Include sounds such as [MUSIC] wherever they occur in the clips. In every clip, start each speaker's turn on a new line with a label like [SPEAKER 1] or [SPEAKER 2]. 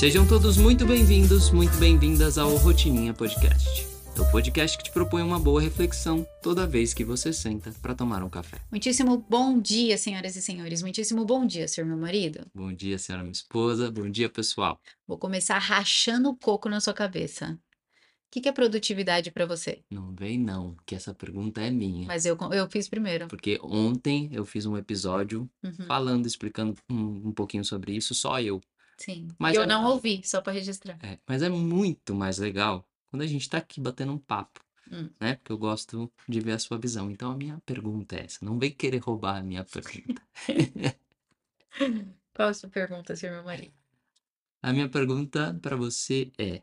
[SPEAKER 1] Sejam todos muito bem-vindos, muito bem-vindas ao Rotininha Podcast. É o podcast que te propõe uma boa reflexão toda vez que você senta para tomar um café.
[SPEAKER 2] Muitíssimo bom dia, senhoras e senhores. Muitíssimo bom dia, senhor meu marido.
[SPEAKER 1] Bom dia, senhora minha esposa. Bom dia, pessoal.
[SPEAKER 2] Vou começar rachando o coco na sua cabeça. O que, que é produtividade para você?
[SPEAKER 1] Não vem não, que essa pergunta é minha.
[SPEAKER 2] Mas eu, eu fiz primeiro.
[SPEAKER 1] Porque ontem eu fiz um episódio
[SPEAKER 2] Uhum,
[SPEAKER 1] falando, explicando um, um pouquinho sobre isso, só eu.
[SPEAKER 2] Sim.
[SPEAKER 1] Mas
[SPEAKER 2] eu
[SPEAKER 1] é-
[SPEAKER 2] não ouvi, só para registrar.
[SPEAKER 1] É, mas é muito mais legal quando a gente tá aqui batendo um papo,
[SPEAKER 2] Hum.
[SPEAKER 1] né? Porque eu gosto de ver a sua visão. Então a minha pergunta é essa. Não vem querer roubar a minha pergunta. [LAUGHS]
[SPEAKER 2] Qual a sua pergunta, senhor meu marido?
[SPEAKER 1] A minha pergunta para você é: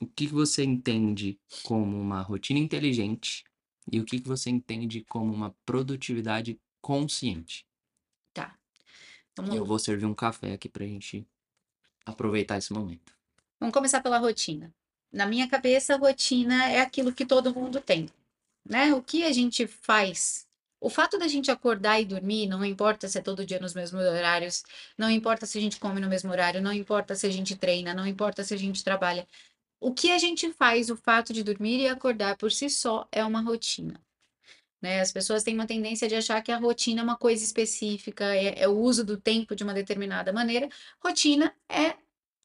[SPEAKER 1] o que você entende como uma rotina inteligente e o que você entende como uma produtividade consciente?
[SPEAKER 2] Tá. Vamos,
[SPEAKER 1] eu vou servir um café aqui pra gente aproveitar esse momento.
[SPEAKER 2] vamos começar pela rotina. Na minha cabeça, rotina é aquilo que todo mundo tem, né? O que a gente faz. O fato da gente acordar e dormir, não importa se é todo dia nos mesmos horários, não importa se a gente come no mesmo horário, não importa se a gente treina, não importa se a gente trabalha. O que a gente faz, o fato de dormir e acordar por si só é uma rotina. Né? As pessoas têm uma tendência de achar que a rotina é uma coisa específica, é, é o uso do tempo de uma determinada maneira. Rotina é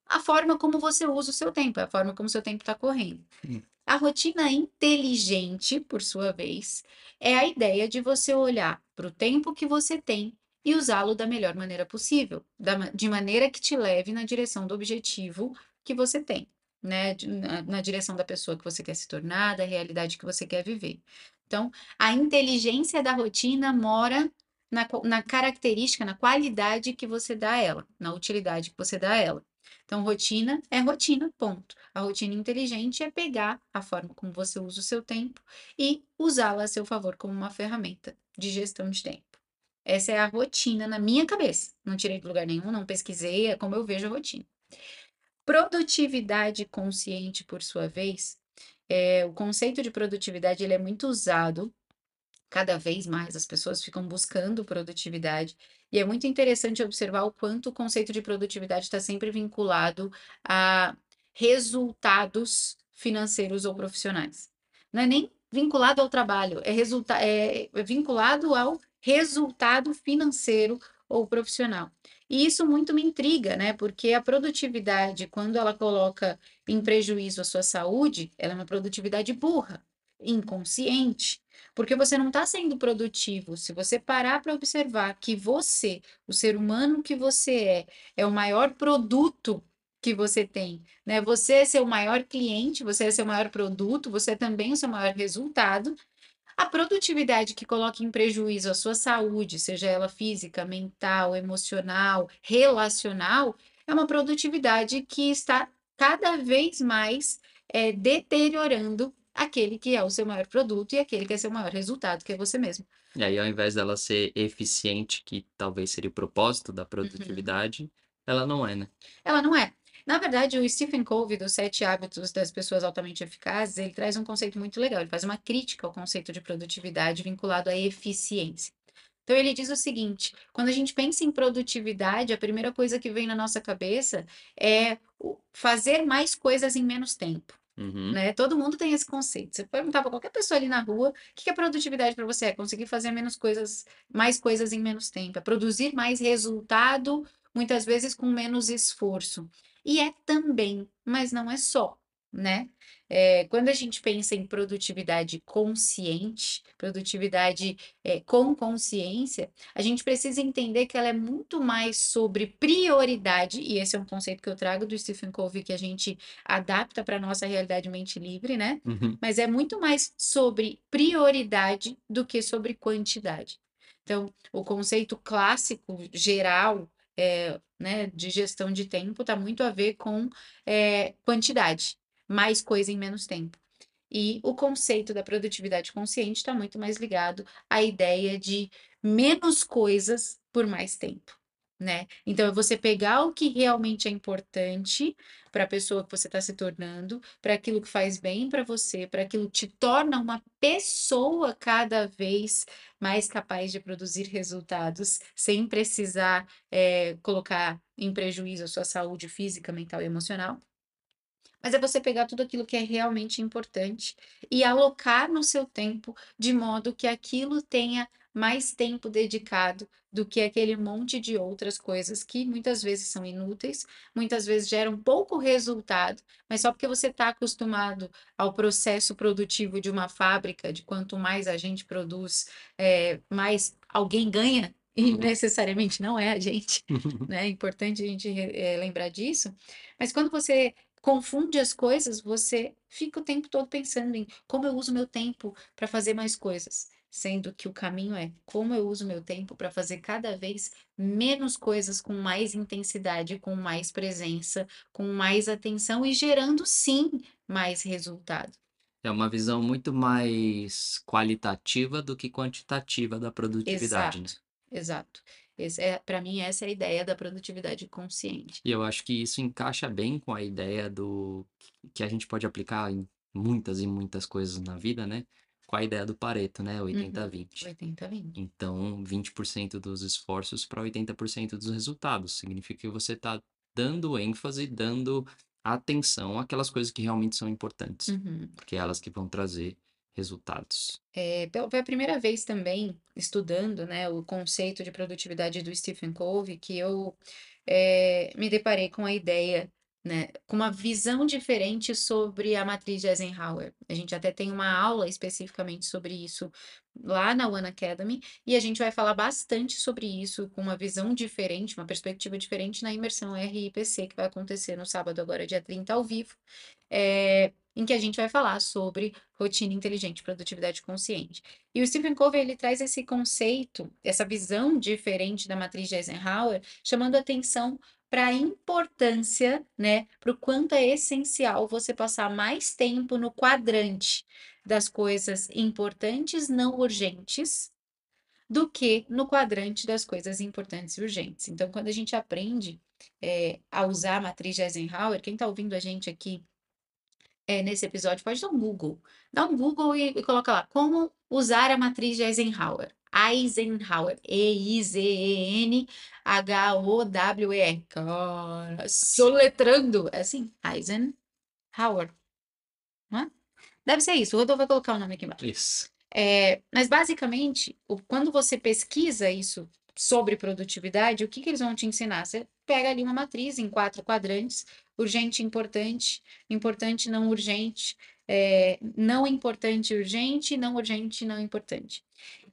[SPEAKER 2] a forma como você usa o seu tempo, é a forma como o seu tempo está correndo.
[SPEAKER 1] Hum.
[SPEAKER 2] A rotina inteligente, por sua vez, é a ideia de você olhar para o tempo que você tem e usá-lo da melhor maneira possível, da de maneira que te leve na direção do objetivo que você tem, né? Na, na direção da pessoa que você quer se tornar, da realidade que você quer viver. Então, a inteligência da rotina mora na, na característica, na qualidade que você dá a ela, na utilidade que você dá a ela. Então, rotina é rotina, ponto. A rotina inteligente é pegar a forma como você usa o seu tempo e usá-la a seu favor como uma ferramenta de gestão de tempo. Essa é a rotina na minha cabeça. Não tirei de lugar nenhum, não pesquisei, é como eu vejo a rotina. Produtividade consciente, por sua vez, é, o conceito de produtividade ele é muito usado cada vez mais as pessoas ficam buscando produtividade e é muito interessante observar o quanto o conceito de produtividade está sempre vinculado a resultados financeiros ou profissionais. Não é nem vinculado ao trabalho, é, resulta é é vinculado ao resultado financeiro ou profissional. E isso muito me intriga, né? Porque a produtividade, quando ela coloca em prejuízo a sua saúde, ela é uma produtividade burra, inconsciente. Porque você não está sendo produtivo. Se você parar para observar que você, o ser humano que você é, é o maior produto que você tem, né? Você é seu maior cliente, você é seu maior produto, você é também o seu maior resultado. A produtividade que coloca em prejuízo a sua saúde, seja ela física, mental, emocional, relacional, é uma produtividade que está cada vez mais eh, deteriorando aquele que é o seu maior produto e aquele que é seu maior resultado, que é você mesmo.
[SPEAKER 1] E aí, ao invés dela ser eficiente, que talvez seria o propósito
[SPEAKER 2] Uhum.
[SPEAKER 1] da produtividade, ela não é, né?
[SPEAKER 2] Ela não é. Na verdade, o Stephen Covey, dos Sete Hábitos das Pessoas Altamente Eficazes, ele traz um conceito muito legal. Ele faz uma crítica ao conceito de produtividade vinculado à eficiência. Então, ele diz o seguinte: quando a gente pensa em produtividade, a primeira coisa que vem na nossa cabeça é fazer mais coisas em menos tempo.
[SPEAKER 1] Uhum.
[SPEAKER 2] né? Todo mundo tem esse conceito. Você perguntar para qualquer pessoa ali na rua, o que que é produtividade para você? É conseguir fazer menos coisas, mais coisas em menos tempo, é produzir mais resultado, muitas vezes com menos esforço. E é também, mas não é só, né? É, quando a gente pensa em produtividade consciente, produtividade é, com consciência, a gente precisa entender que ela é muito mais sobre prioridade, e esse é um conceito que eu trago do Stephen Covey, que a gente adapta para a nossa realidade mente livre, né?
[SPEAKER 1] Uhum.
[SPEAKER 2] Mas é muito mais sobre prioridade do que sobre quantidade. Então, o conceito clássico, geral, é, né, de gestão de tempo está muito a ver com é, quantidade, mais coisa em menos tempo. E o conceito da produtividade consciente está muito mais ligado à ideia de menos coisas por mais tempo. Né. Então é você pegar o que realmente é importante para a pessoa que você está se tornando, para aquilo que faz bem para você, para aquilo que te torna uma pessoa cada vez mais capaz de produzir resultados, sem precisar, eh, colocar em prejuízo a sua saúde física, mental e emocional. Mas é você pegar tudo aquilo que é realmente importante e alocar no seu tempo, de modo que aquilo tenha mais tempo dedicado do que aquele monte de outras coisas que muitas vezes são inúteis, muitas vezes geram pouco resultado, mas só porque você está acostumado ao processo produtivo de uma fábrica, de quanto mais a gente produz, eh, mais alguém ganha, e
[SPEAKER 1] Uhum.
[SPEAKER 2] necessariamente não é a gente, [LAUGHS] né, é importante a gente eh, lembrar disso, mas quando você confunde as coisas, você fica o tempo todo pensando em: "Como eu uso meu tempo para fazer mais coisas?", sendo que o caminho é: "Como eu uso meu tempo para fazer cada vez menos coisas com mais intensidade, com mais presença, com mais atenção e gerando sim mais resultado".
[SPEAKER 1] É uma visão muito mais qualitativa do que quantitativa da produtividade, né.
[SPEAKER 2] Exato, exato. Esse é para mim essa é a ideia da produtividade consciente.
[SPEAKER 1] E eu acho que isso encaixa bem com a ideia do que a gente pode aplicar em muitas e muitas coisas na vida, né, com a ideia do Pareto, né,
[SPEAKER 2] Uhum.
[SPEAKER 1] 80-20.
[SPEAKER 2] 80-20.
[SPEAKER 1] Então 20% dos esforços para 80% dos resultados, significa que você está dando ênfase, dando atenção àquelas coisas que realmente são importantes,
[SPEAKER 2] Uhum.
[SPEAKER 1] porque é elas que vão trazer resultados.
[SPEAKER 2] Eh, pela foi a primeira vez também, estudando, né, o conceito de produtividade do Stephen Covey, que eu, eh, me deparei com a ideia, né, com uma visão diferente sobre a matriz de Eisenhower. A gente até tem uma aula especificamente sobre isso lá na One Academy, e a gente vai falar bastante sobre isso com uma visão diferente, uma perspectiva diferente na imersão RIPC, que vai acontecer no sábado agora dia 30 ao vivo, eh, em que a gente vai falar sobre rotina inteligente, produtividade consciente. E o Stephen Covey ele traz esse conceito, essa visão diferente da matriz de Eisenhower, chamando atenção para a importância, né, para o quanto é essencial você passar mais tempo no quadrante das coisas importantes não urgentes, do que no quadrante das coisas importantes e urgentes. Então quando a gente aprende, eh, a usar a matriz de Eisenhower, quem está ouvindo a gente aqui eh, nesse episódio pode dar um Google, dá um Google e e coloca lá: "Como usar a matriz de Eisenhower", Eisenhower, E-I-Z-E-N-H-O-W-E-R, cara, soletrando, é assim, Eisenhower, não é? Deve ser isso, o Rodolfo vai colocar o nome aqui embaixo.
[SPEAKER 1] Isso.
[SPEAKER 2] Eh, mas basicamente, quando você pesquisa isso sobre produtividade, o que que eles vão te ensinar? Você pega ali uma matriz em 4 quadrantes, urgente, importante, importante, não urgente, eh, não importante, urgente, não urgente, não importante.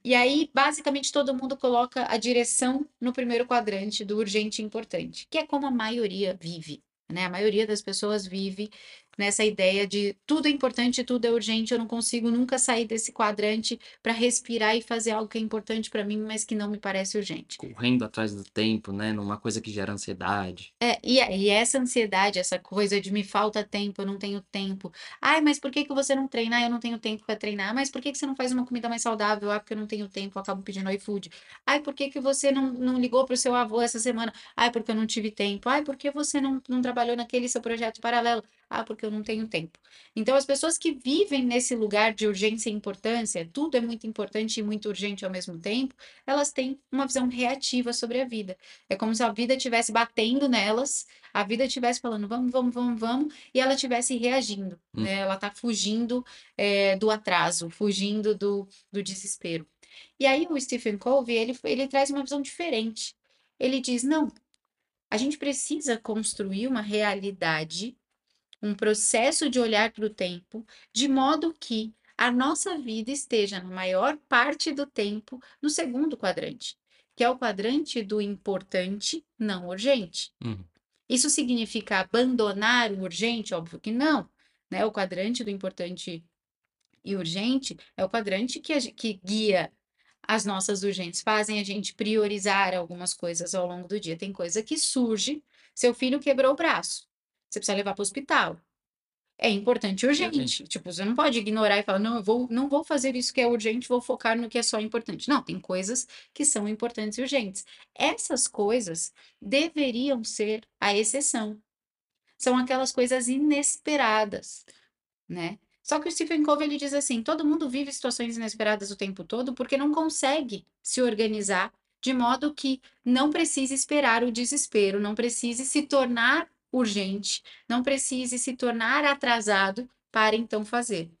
[SPEAKER 2] E aí, basicamente, todo mundo coloca a direção no primeiro quadrante do urgente e importante, que é como a maioria vive, né, a maioria das pessoas vive nessa ideia de tudo é importante, tudo é urgente, eu não consigo nunca sair desse quadrante para respirar e fazer algo que é importante para mim, mas que não me parece urgente.
[SPEAKER 1] Correndo atrás do tempo, né, numa coisa que gera ansiedade.
[SPEAKER 2] É, e é e essa ansiedade, essa coisa de me falta tempo, eu não tenho tempo. "Ai, mas por que que você não treina?", "Ah, eu não tenho tempo para treinar", "Mas por que que você não faz uma comida mais saudável?", "Ah, porque eu não tenho tempo, eu acabo pedindo iFood". "Ai, por que que você não não ligou para o seu avô essa semana?", "Ai, porque eu não tive tempo". "Ai, por que você não não trabalhou naquele seu projeto paralelo?", "Ah, porque eu não tenho tempo". Então as pessoas que vivem nesse lugar de urgência e importância, tudo é muito importante e muito urgente ao mesmo tempo, elas têm uma visão reativa sobre a vida. É como se a vida estivesse batendo nelas, a vida estivesse falando: "Vamos, vamos, vamos, vamos", e ela estivesse reagindo,
[SPEAKER 1] Hum.
[SPEAKER 2] né, ela está fugindo, eh, do atraso, fugindo do do desespero. E aí o Stephen Covey ele ele traz uma visão diferente. Ele diz: "Não, a gente precisa construir uma realidade, um processo de olhar para o tempo, de modo que a nossa vida esteja na maior parte do tempo no segundo quadrante, que é o quadrante do importante, não urgente".
[SPEAKER 1] Uhum.
[SPEAKER 2] Isso significa abandonar o urgente? Óbvio que não, né, o quadrante do importante e urgente é o quadrante que que guia as nossas urgentes, fazem a gente priorizar algumas coisas ao longo do dia. Tem coisa que surge, seu filho quebrou o braço, você precisa levar para o hospital. é importante e urgente.
[SPEAKER 1] Urgente.
[SPEAKER 2] Tipo, você não pode ignorar e falar: "Não, eu vou não vou fazer isso que é urgente, vou focar no que é só importante". Não, tem coisas que são importantes e urgentes. Essas coisas deveriam ser a exceção. São aquelas coisas inesperadas, né. Só que o Stephen Covey ele diz assim: "Todo mundo vive situações inesperadas o tempo todo, porque não consegue se organizar de modo que não precise esperar o desespero, não precise se tornar urgente, não precise se tornar atrasado para então fazer".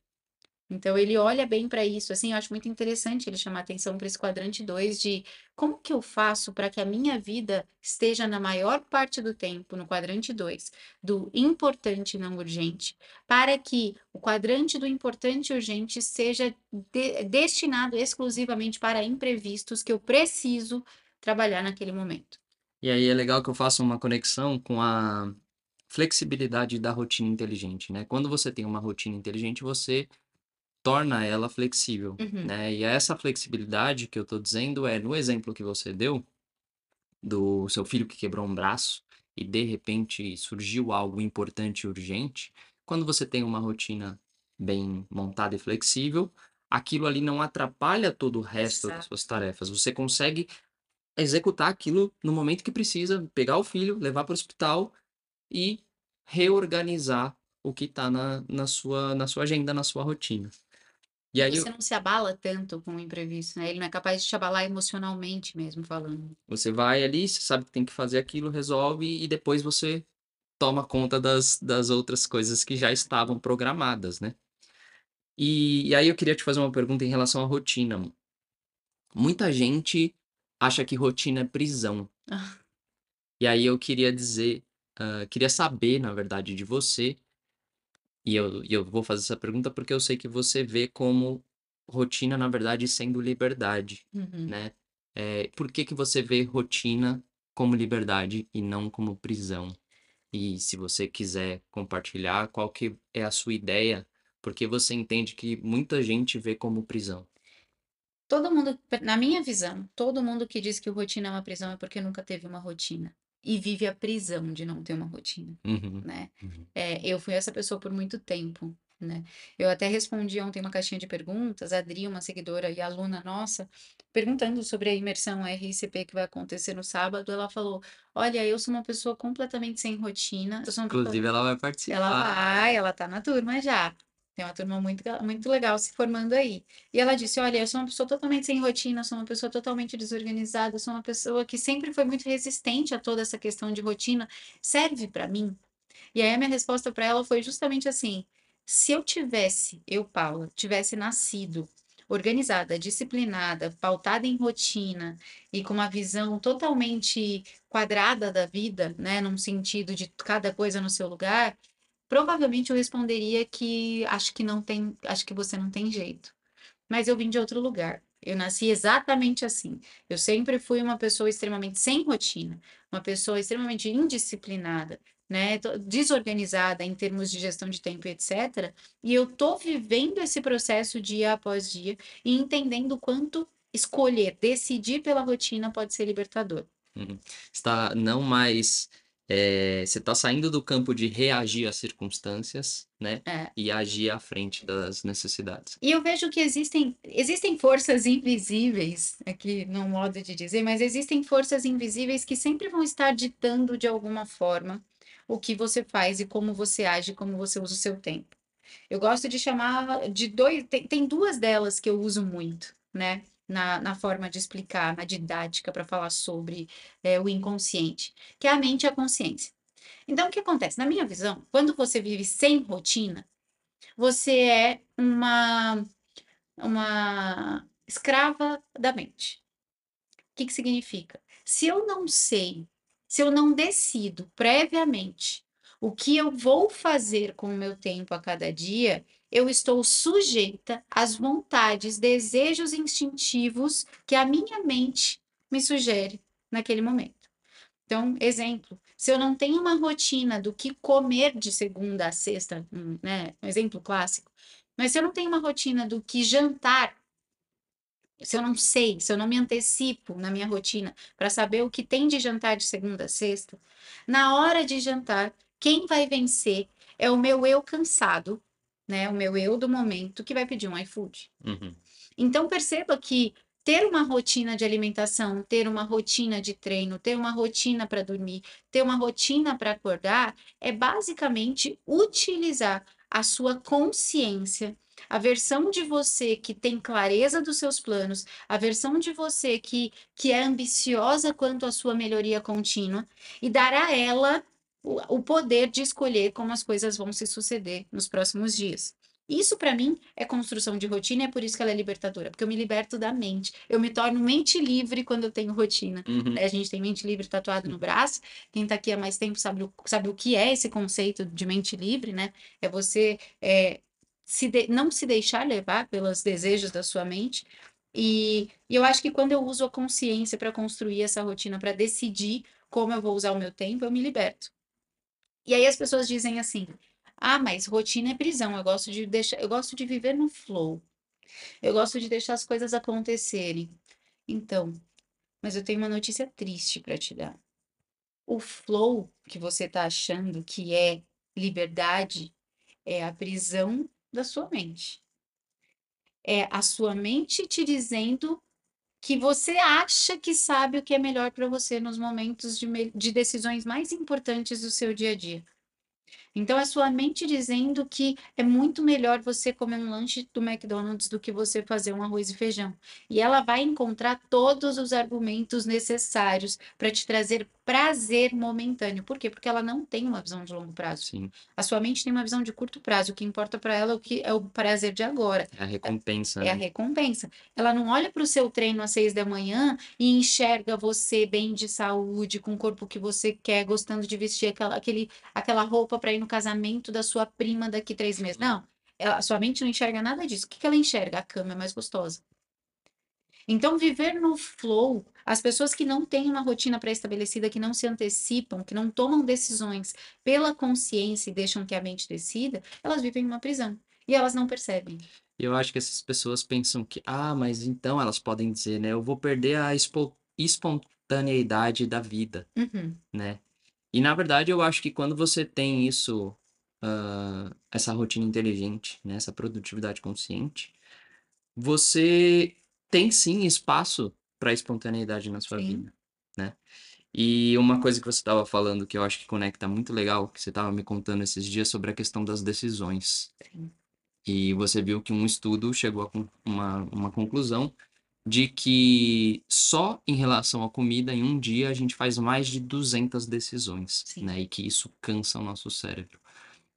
[SPEAKER 2] Então ele olha bem para isso, assim, eu acho muito interessante ele chamar atenção para esse quadrante 2 de como que eu faço para que a minha vida esteja na maior parte do tempo no quadrante 2, do importante e não urgente, para que o quadrante do importante e urgente seja de destinado exclusivamente para imprevistos que eu preciso trabalhar naquele momento.
[SPEAKER 1] E aí é legal que eu faça uma conexão com a flexibilidade da rotina inteligente, né. Quando você tem uma rotina inteligente, você torna ela flexível,
[SPEAKER 2] Uhum.
[SPEAKER 1] né. E essa flexibilidade que eu tô dizendo é, no exemplo que você deu, do seu filho que quebrou um braço e de repente surgiu algo importante e urgente, quando você tem uma rotina bem montada e flexível, aquilo ali não atrapalha todo o resto das
[SPEAKER 2] Exato.
[SPEAKER 1] suas tarefas, você consegue executar aquilo no momento que precisa, pegar o filho, levar para o hospital e reorganizar o que tá na na sua na sua agenda, na sua rotina. E aí
[SPEAKER 2] você não se abala tanto com o imprevisto, né, ele não é capaz de te abalar emocionalmente mesmo falando.
[SPEAKER 1] Você vai ali, você sabe que tem que fazer aquilo, resolve e depois você toma conta das das outras coisas que já estavam programadas, né. E e aí eu queria te fazer uma pergunta em relação à rotina. Muita gente acha que rotina é prisão. E aí eu queria dizer, hã, queria saber, na verdade, de você e eu e eu vou fazer essa pergunta, porque eu sei que você vê como rotina, na verdade, sendo liberdade,
[SPEAKER 2] Uhum.
[SPEAKER 1] né. Eh, por que que você vê rotina como liberdade e não como prisão? E se você quiser compartilhar, qual que é a sua ideia, porque você entende que muita gente vê como prisão?
[SPEAKER 2] Todo mundo na minha visão, todo mundo que diz que rotina é uma prisão é porque nunca teve uma rotina, e vive a prisão de não ter uma rotina,
[SPEAKER 1] Uhum,
[SPEAKER 2] né.
[SPEAKER 1] uhum.
[SPEAKER 2] Eh, eu fui essa pessoa por muito tempo, né. Eu até respondi ontem uma caixinha de perguntas, a Adri, uma seguidora e aluna nossa, perguntando sobre a imersão RCP que vai acontecer no sábado, ela falou: "Olha, eu sou uma pessoa completamente sem rotina, uma pessoa"
[SPEAKER 1] Inclusive ela vai
[SPEAKER 2] ela
[SPEAKER 1] participar.
[SPEAKER 2] vai, ela tá na turma já. Tem uma turma muito muito legal se formando aí. E ela disse: "Olha, eu sou uma pessoa totalmente sem rotina, sou uma pessoa totalmente desorganizada, sou uma pessoa que sempre foi muito resistente a toda essa questão de rotina, serve pra mim?". E aí a minha resposta pra ela foi justamente assim: "Se eu tivesse, eu Paula, tivesse nascido organizada, disciplinada, pautada em rotina e com uma visão totalmente quadrada da vida, né, num sentido de cada coisa no seu lugar, provavelmente eu responderia que acho que não tem acho que você não tem jeito. Mas eu vim de outro lugar, eu nasci exatamente assim, eu sempre fui uma pessoa extremamente sem rotina, uma pessoa extremamente indisciplinada, né, desorganizada em termos de gestão de tempo e etcétera, e eu tô vivendo esse processo dia após dia e entendendo o quanto escolher, decidir pela rotina pode ser libertador.
[SPEAKER 1] Uhum. Está não mais, eh, você tá saindo do campo de reagir às circunstâncias, né,
[SPEAKER 2] É.
[SPEAKER 1] e agir à frente das necessidades.
[SPEAKER 2] E eu vejo que existem existem forças invisíveis, aqui num modo de dizer, mas existem forças invisíveis que sempre vão estar ditando de alguma forma o que você faz e como você age, como você usa o seu tempo. Eu gosto de chamar de dois tem tem 2 delas que eu uso muito, né, na na forma de explicar, na didática pra falar sobre, eh, o inconsciente, que é a mente e a consciência. Então o que acontece? Na minha visão, quando você vive sem rotina, você é uma uma escrava da mente. Que que significa? Se eu não sei, se eu não decido previamente o que eu vou fazer com o meu tempo a cada dia, eu estou sujeita às vontades, desejos instintivos que a minha mente me sugere naquele momento. Então, exemplo, se eu não tenho uma rotina do que comer de segunda a sexta, né, um exemplo clássico, mas se eu não tenho uma rotina do que jantar se eu não sei, se eu não me antecipo na minha rotina pra saber o que tem de jantar de segunda a sexta, na hora de jantar, quem vai vencer é o meu eu cansado, né? O meu eu do momento que vai pedir um iFood.
[SPEAKER 1] Uhum.
[SPEAKER 2] Então perceba que ter uma rotina de alimentação, ter uma rotina de treino, ter uma rotina para dormir, ter uma rotina para acordar, é basicamente utilizar a sua consciência, a versão de você que tem clareza dos seus planos, a versão de você que, que é ambiciosa quanto à sua melhoria contínua, e dar a ela o, o poder de escolher como as coisas vão se suceder nos próximos dias. Isso para mim é construção de rotina, e é por isso que ela é libertadora, porque eu me liberto da mente. Eu me torno mente livre quando eu tenho rotina.
[SPEAKER 1] Uhum.
[SPEAKER 2] A gente tem mente livre tatuado no braço. Quem tá aqui há mais tempo sabe o, sabe o que é esse conceito de mente livre, né? É você é, se de- não se deixar levar pelos desejos da sua mente. E, e eu acho que quando eu uso a consciência para construir essa rotina, para decidir como eu vou usar o meu tempo, eu me liberto. E aí as pessoas dizem assim: "Ah, mas rotina é prisão. Eu gosto de deixar, eu gosto de viver no flow. Eu gosto de deixar as coisas acontecerem". Então, mas eu tenho uma notícia triste para te dar. O flow que você está achando que é liberdade é a prisão da sua mente. É a sua mente te dizendo que você acha que sabe o que é melhor para você nos momentos de, de decisões mais importantes do seu dia a dia. Então, é sua mente dizendo que é muito melhor você comer um lanche do McDonald's do que você fazer um arroz e feijão. E ela vai encontrar todos os argumentos necessários para te trazer prazer momentâneo. Por quê? Porque ela não tem uma visão de longo prazo.
[SPEAKER 1] Sim,
[SPEAKER 2] A sua mente tem uma visão de curto prazo. O que importa para ela é o que é o prazer de agora.
[SPEAKER 1] é a recompensa,
[SPEAKER 2] É a
[SPEAKER 1] né?
[SPEAKER 2] recompensa. Ela não olha para o seu treino às seis da manhã e enxerga você bem de saúde, com o corpo que você quer, gostando de vestir aquela, aquele, aquela roupa para ir no casamento da sua prima daqui três meses. Não, ela, a sua mente não enxerga nada disso. O que que ela enxerga? A cama é mais gostosa. Então, viver no flow, as pessoas que não têm uma rotina pré-estabelecida, que não se antecipam, que não tomam decisões pela consciência e deixam que a mente decida, elas vivem uma prisão. E elas não percebem.
[SPEAKER 1] E eu acho que essas pessoas pensam que, ah, mas então elas podem dizer, né? Eu vou perder a espo- espontaneidade da vida,
[SPEAKER 2] Uhum,
[SPEAKER 1] né? E na verdade eu acho que quando você tem isso, ah, essa rotina inteligente, né? Essa produtividade consciente, você tem sim espaço para espontaneidade na sua
[SPEAKER 2] Sim.
[SPEAKER 1] vida, né? E uma coisa que você estava falando que eu acho que conecta muito legal, que você estava me contando esses dias sobre a questão das decisões.
[SPEAKER 2] sim.
[SPEAKER 1] E você viu que um estudo chegou a uma, uma conclusão de que só em relação à comida, em um dia, a gente faz mais de 200 decisões,
[SPEAKER 2] Sim.
[SPEAKER 1] né? E que isso cansa o nosso cérebro,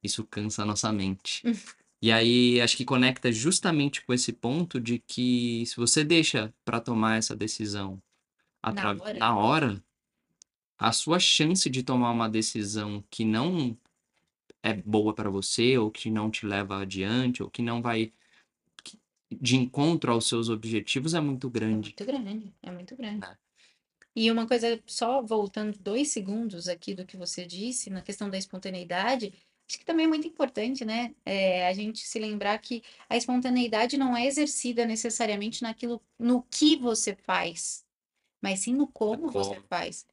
[SPEAKER 1] isso cansa a nossa mente.
[SPEAKER 2] Hum.
[SPEAKER 1] E aí, acho que conecta justamente com esse ponto de que se você deixa para tomar essa decisão atra-
[SPEAKER 2] hora.
[SPEAKER 1] na hora, a sua chance de tomar uma decisão que não é boa para você, ou que não te leva adiante, ou que não vai de encontro aos seus objetivos é muito
[SPEAKER 2] É
[SPEAKER 1] grande.
[SPEAKER 2] muito grande, é muito grande.
[SPEAKER 1] né?
[SPEAKER 2] E uma coisa, só voltando dois segundos aqui do que você disse, na questão da espontaneidade, acho que também é muito importante, né? É, a gente se lembrar que a espontaneidade não é exercida necessariamente naquilo, no que você faz, mas sim no como você
[SPEAKER 1] como.
[SPEAKER 2] faz.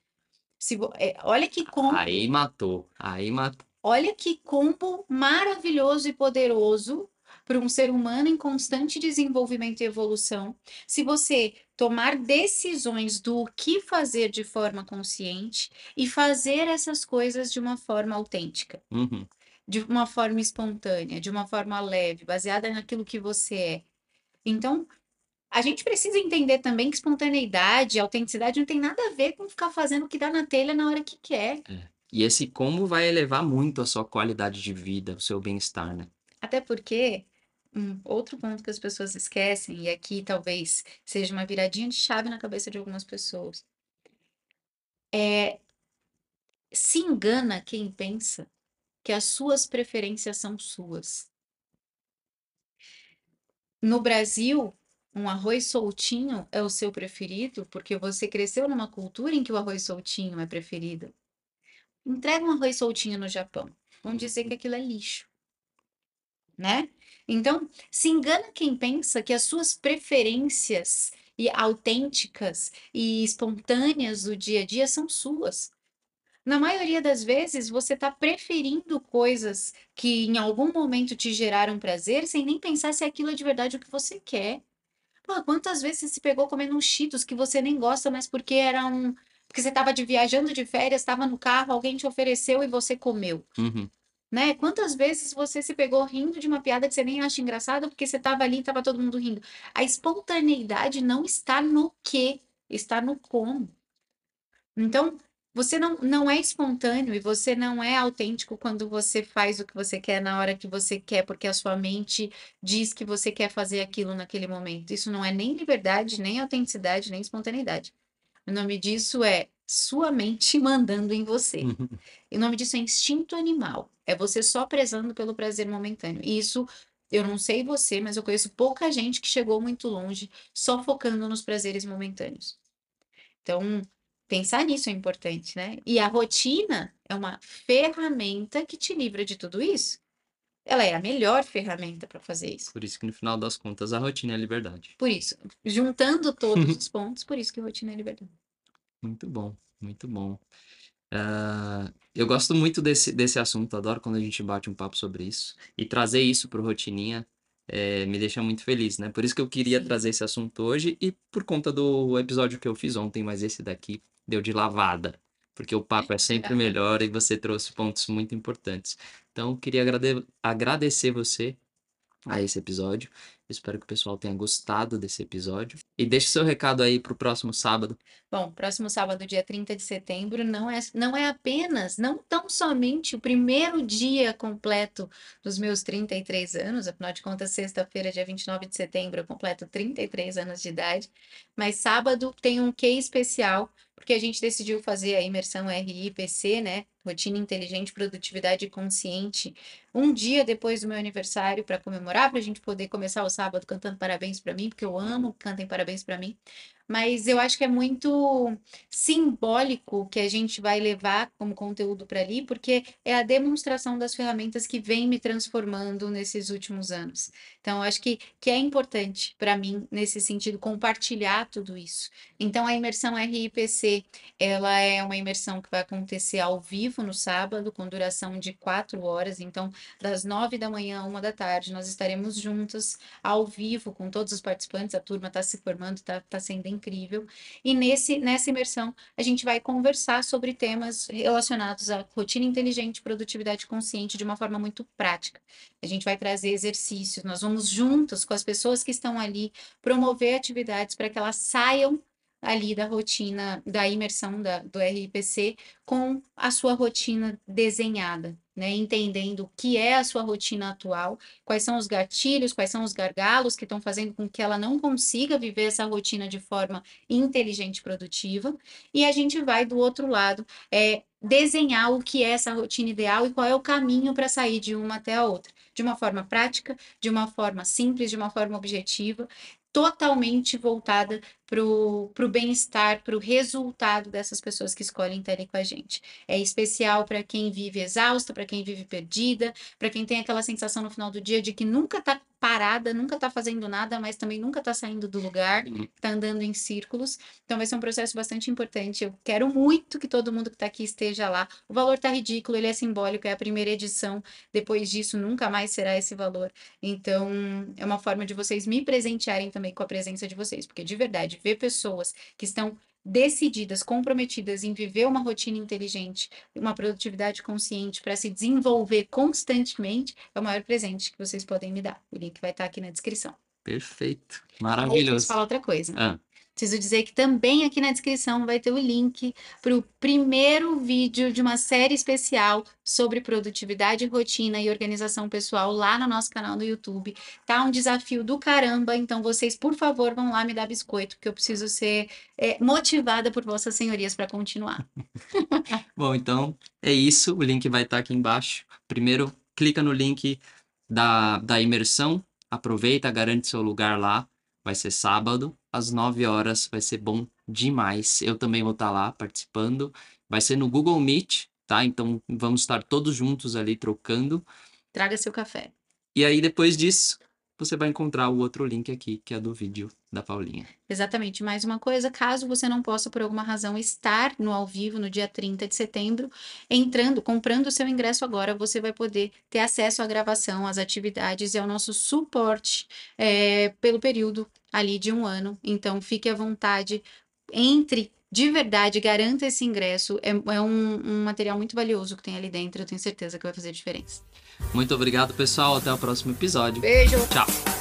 [SPEAKER 2] Se, é, olha que combo,
[SPEAKER 1] Aí matou, aí matou.
[SPEAKER 2] olha que combo maravilhoso e poderoso para um ser humano em constante desenvolvimento e evolução. Se você tomar decisões do que fazer de forma consciente e fazer essas coisas de uma forma autêntica,
[SPEAKER 1] Uhum.
[SPEAKER 2] de uma forma espontânea, de uma forma leve, baseada naquilo que você é. Então, a gente precisa entender também que espontaneidade, autenticidade não tem nada a ver com ficar fazendo o que dá na telha na hora que quer.
[SPEAKER 1] E esse como vai elevar muito a sua qualidade de vida, o seu bem-estar, né?
[SPEAKER 2] Até porque, um outro ponto que as pessoas esquecem, e aqui talvez seja uma viradinha de chave na cabeça de algumas pessoas, é se engana quem pensa que as suas preferências são suas. No Brasil, um arroz soltinho é o seu preferido porque você cresceu numa cultura em que o arroz soltinho é preferido. Entrega um arroz soltinho no Japão, vão dizer que aquilo é lixo, né? Então, se engana quem pensa que as suas preferências e autênticas e espontâneas do dia a dia são suas. Na maioria das vezes, você está preferindo coisas que em algum momento te geraram prazer, sem nem pensar se aquilo é de verdade o que você quer. Pô, quantas vezes você se pegou comendo um Cheetos que você nem gosta, mas porque era um porque você estava de viajando de férias, estava no carro, alguém te ofereceu e você comeu,
[SPEAKER 1] Uhum.
[SPEAKER 2] Né? Quantas vezes você se pegou rindo de uma piada que você nem acha engraçada porque você estava ali e estava todo mundo rindo? A espontaneidade não está no que, está no como. Então, você não, não é espontâneo e você não é autêntico quando você faz o que você quer na hora que você quer, porque a sua mente diz que você quer fazer aquilo naquele momento. Isso não é nem liberdade, nem autenticidade, nem espontaneidade. O nome disso é sua mente mandando em você.
[SPEAKER 1] Uhum.
[SPEAKER 2] E o nome disso é instinto animal. É você só prezando pelo prazer momentâneo. E isso, eu não sei você, mas eu conheço pouca gente que chegou muito longe só focando nos prazeres momentâneos. Então, pensar nisso é importante, né? E a rotina é uma ferramenta que te livra de tudo isso. Ela é a melhor ferramenta para fazer isso.
[SPEAKER 1] Por isso que no final das contas a rotina é liberdade.
[SPEAKER 2] Por isso, juntando todos [LAUGHS] os pontos, por isso que rotina é liberdade.
[SPEAKER 1] Muito bom, muito bom. Ah, eu gosto muito desse, desse assunto, adoro quando a gente bate um papo sobre isso. E trazer isso pro Rotininha eh, me deixa muito feliz, né? Por isso que eu queria trazer esse assunto hoje e por conta do episódio que eu fiz ontem, mas esse daqui deu de lavada. Porque o papo é sempre [LAUGHS] melhor e você trouxe pontos muito importantes. Então, queria agrade- agradecer você a esse episódio. Espero que o pessoal tenha gostado desse episódio. E deixe seu recado aí pro próximo sábado.
[SPEAKER 2] Bom, próximo sábado, dia 30 de setembro, não é, não é apenas, não tão somente o primeiro dia completo dos meus 33 anos, afinal de contas, sexta-feira, dia 29 de setembro, eu completo 33 anos de idade, mas sábado tem um quê especial, porque a gente decidiu fazer a imersão RIPC, né? Rotina Inteligente, Produtividade Consciente, um dia depois do meu aniversário para comemorar, para a gente poder começar o sábado cantando parabéns para mim, porque eu amo cantem parabéns para mim. Mas eu acho que é muito simbólico que a gente vai levar como conteúdo para ali, porque é a demonstração das ferramentas que vem me transformando nesses últimos anos. Então, acho que, que é importante para mim, nesse sentido, compartilhar tudo isso. Então, a imersão RIPC, ela é uma imersão que vai acontecer ao vivo no sábado, com duração de quatro horas. Então, das nove da manhã a uma da tarde, nós estaremos juntas ao vivo com todos os participantes. A turma está se formando, está tá sendo incrível. E nesse, nessa imersão, a gente vai conversar sobre temas relacionados à rotina inteligente, produtividade consciente, de uma forma muito prática. A gente vai trazer exercícios, nós vamos juntos com as pessoas que estão ali promover atividades para que elas saiam ali da rotina, da imersão da, do RIPC com a sua rotina desenhada, né? Entendendo o que é a sua rotina atual, quais são os gatilhos, quais são os gargalos que estão fazendo com que ela não consiga viver essa rotina de forma inteligente e produtiva. E a gente vai do outro lado, é, desenhar o que é essa rotina ideal e qual é o caminho para sair de uma até a outra, de uma forma prática, de uma forma simples, de uma forma objetiva, totalmente voltada para o bem-estar, para o resultado dessas pessoas que escolhem ali com a gente. É especial para quem vive exausta, para quem vive perdida, para quem tem aquela sensação no final do dia de que nunca está parada, nunca está fazendo nada, mas também nunca está saindo do lugar, está andando em círculos. Então vai ser um processo bastante importante. Eu quero muito que todo mundo que está aqui esteja lá. O valor está ridículo, ele é simbólico, é a primeira edição. Depois disso, nunca mais será esse valor. Então, é uma forma de vocês me presentearem também com a presença de vocês, porque de verdade, ver pessoas que estão decididas, comprometidas em viver uma rotina inteligente, uma produtividade consciente para se desenvolver constantemente, é o maior presente que vocês podem me dar. O link vai estar aqui na descrição.
[SPEAKER 1] Perfeito.
[SPEAKER 2] Aí, preciso
[SPEAKER 1] Maravilhoso.
[SPEAKER 2] falar outra coisa.
[SPEAKER 1] Ah,
[SPEAKER 2] Preciso dizer que também aqui na descrição vai ter o link para o primeiro vídeo de uma série especial sobre produtividade, rotina e organização pessoal lá no nosso canal no YouTube. Tá um desafio do caramba, então vocês, por favor, vão lá me dar biscoito, porque eu preciso ser é, motivada por vossas senhorias para continuar. [LAUGHS]
[SPEAKER 1] Bom, então é isso. O link vai estar aqui embaixo. Primeiro, clica no link da, da imersão. Aproveita, garante seu lugar lá. Vai ser sábado, às 9 horas. Vai ser bom demais. Eu também vou estar lá participando. Vai ser no Google Meet, tá? Então vamos estar todos juntos ali trocando.
[SPEAKER 2] Traga seu café.
[SPEAKER 1] E aí, depois disso, você vai encontrar o outro link aqui, que é do vídeo da Paulinha.
[SPEAKER 2] Exatamente. Mais uma coisa, caso você não possa, por alguma razão, estar no ao vivo no dia 30 de setembro, entrando, comprando o seu ingresso agora, você vai poder ter acesso à gravação, às atividades e ao nosso suporte é, pelo período ali de um ano. Então, fique à vontade, entre de verdade, garanta esse ingresso. É, é um, um, material muito valioso que tem ali dentro. Eu tenho certeza que vai fazer diferença.
[SPEAKER 1] Muito obrigado, pessoal. Até o próximo episódio.
[SPEAKER 2] Beijo.
[SPEAKER 1] Tchau.